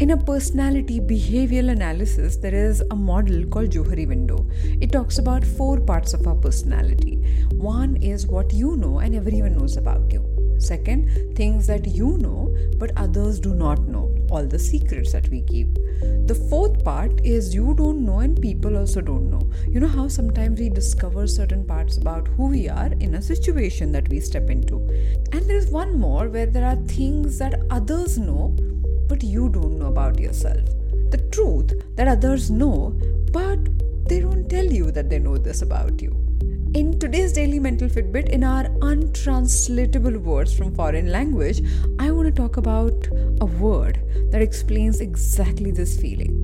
In a personality behavioral analysis, there is a model called Johari window. It talks about four parts of our personality. One is what you know and everyone knows about you. Second, things that you know but others do not know, all the secrets that we keep. The fourth part is you don't know and people also don't know. You know how sometimes we discover certain parts about who we are in a situation that we step into. And there is one more where there are things that others know but you don't know about yourself. The truth that others know but they don't tell you that they know this about you. In today's daily mental Fitbit, in our untranslatable words from foreign language, I want to talk about a word that explains exactly this feeling.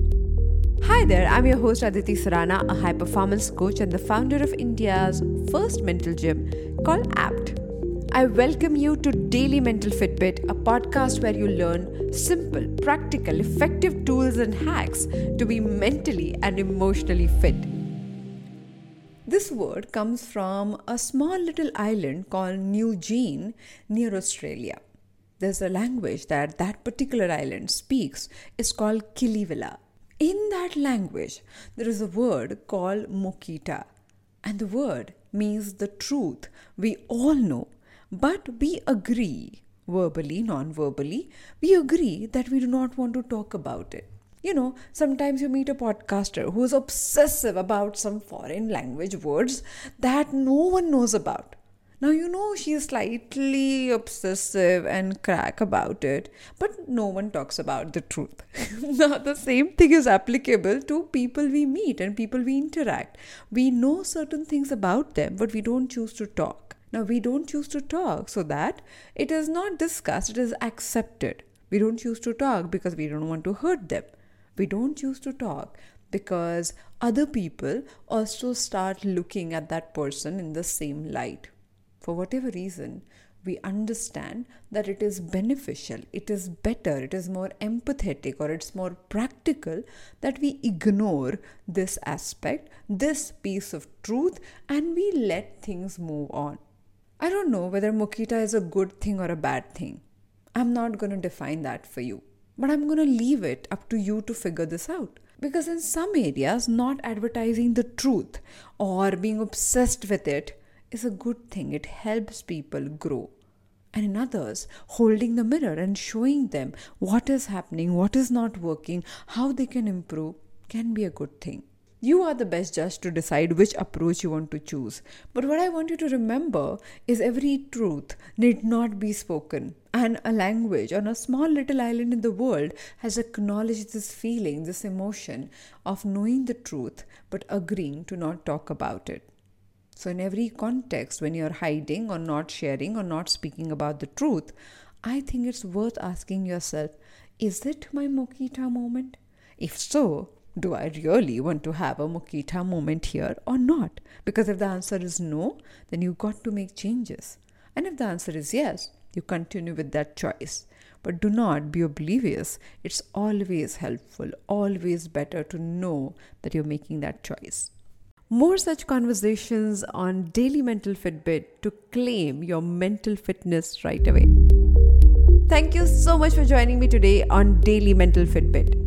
Hi there, I'm your host Aditi Surana, a high performance coach and the founder of India's first mental gym called APT. I welcome you to Daily Mental Fitbit, a podcast where you learn simple, practical, effective tools and hacks to be mentally and emotionally fit. This word comes from a small little island called New Guinea near Australia. There's a language that that particular island speaks. It's called Kiliwila. In that language, there is a word called Mokita. And the word means the truth we all know, but we agree, verbally, non verbally, we agree that we do not want to talk about it you know, sometimes you meet a podcaster who is obsessive about some foreign language words that no one knows about. Now, you know, she's slightly obsessive and crack about it, but no one talks about the truth. now, the same thing is applicable to people we meet and people we interact. We know certain things about them, but we don't choose to talk. Now, we don't choose to talk so that it is not discussed, it is accepted. We don't choose to talk because we don't want to hurt them. We don't choose to talk because other people also start looking at that person in the same light. For whatever reason, we understand that it is beneficial, it is better, it is more empathetic, or it's more practical that we ignore this aspect, this piece of truth, and we let things move on. I don't know whether Mokita is a good thing or a bad thing. I'm not going to define that for you. But I'm going to leave it up to you to figure this out. Because in some areas, not advertising the truth or being obsessed with it is a good thing. It helps people grow. And in others, holding the mirror and showing them what is happening, what is not working, how they can improve can be a good thing. You are the best judge to decide which approach you want to choose. But what I want you to remember is every truth need not be spoken. And a language on a small little island in the world has acknowledged this feeling, this emotion of knowing the truth but agreeing to not talk about it. So, in every context, when you're hiding or not sharing or not speaking about the truth, I think it's worth asking yourself is it my Mokita moment? If so, do I really want to have a Mokita moment here or not? Because if the answer is no, then you've got to make changes. And if the answer is yes, you continue with that choice. But do not be oblivious. It's always helpful, always better to know that you're making that choice. More such conversations on Daily Mental Fitbit to claim your mental fitness right away. Thank you so much for joining me today on Daily Mental Fitbit.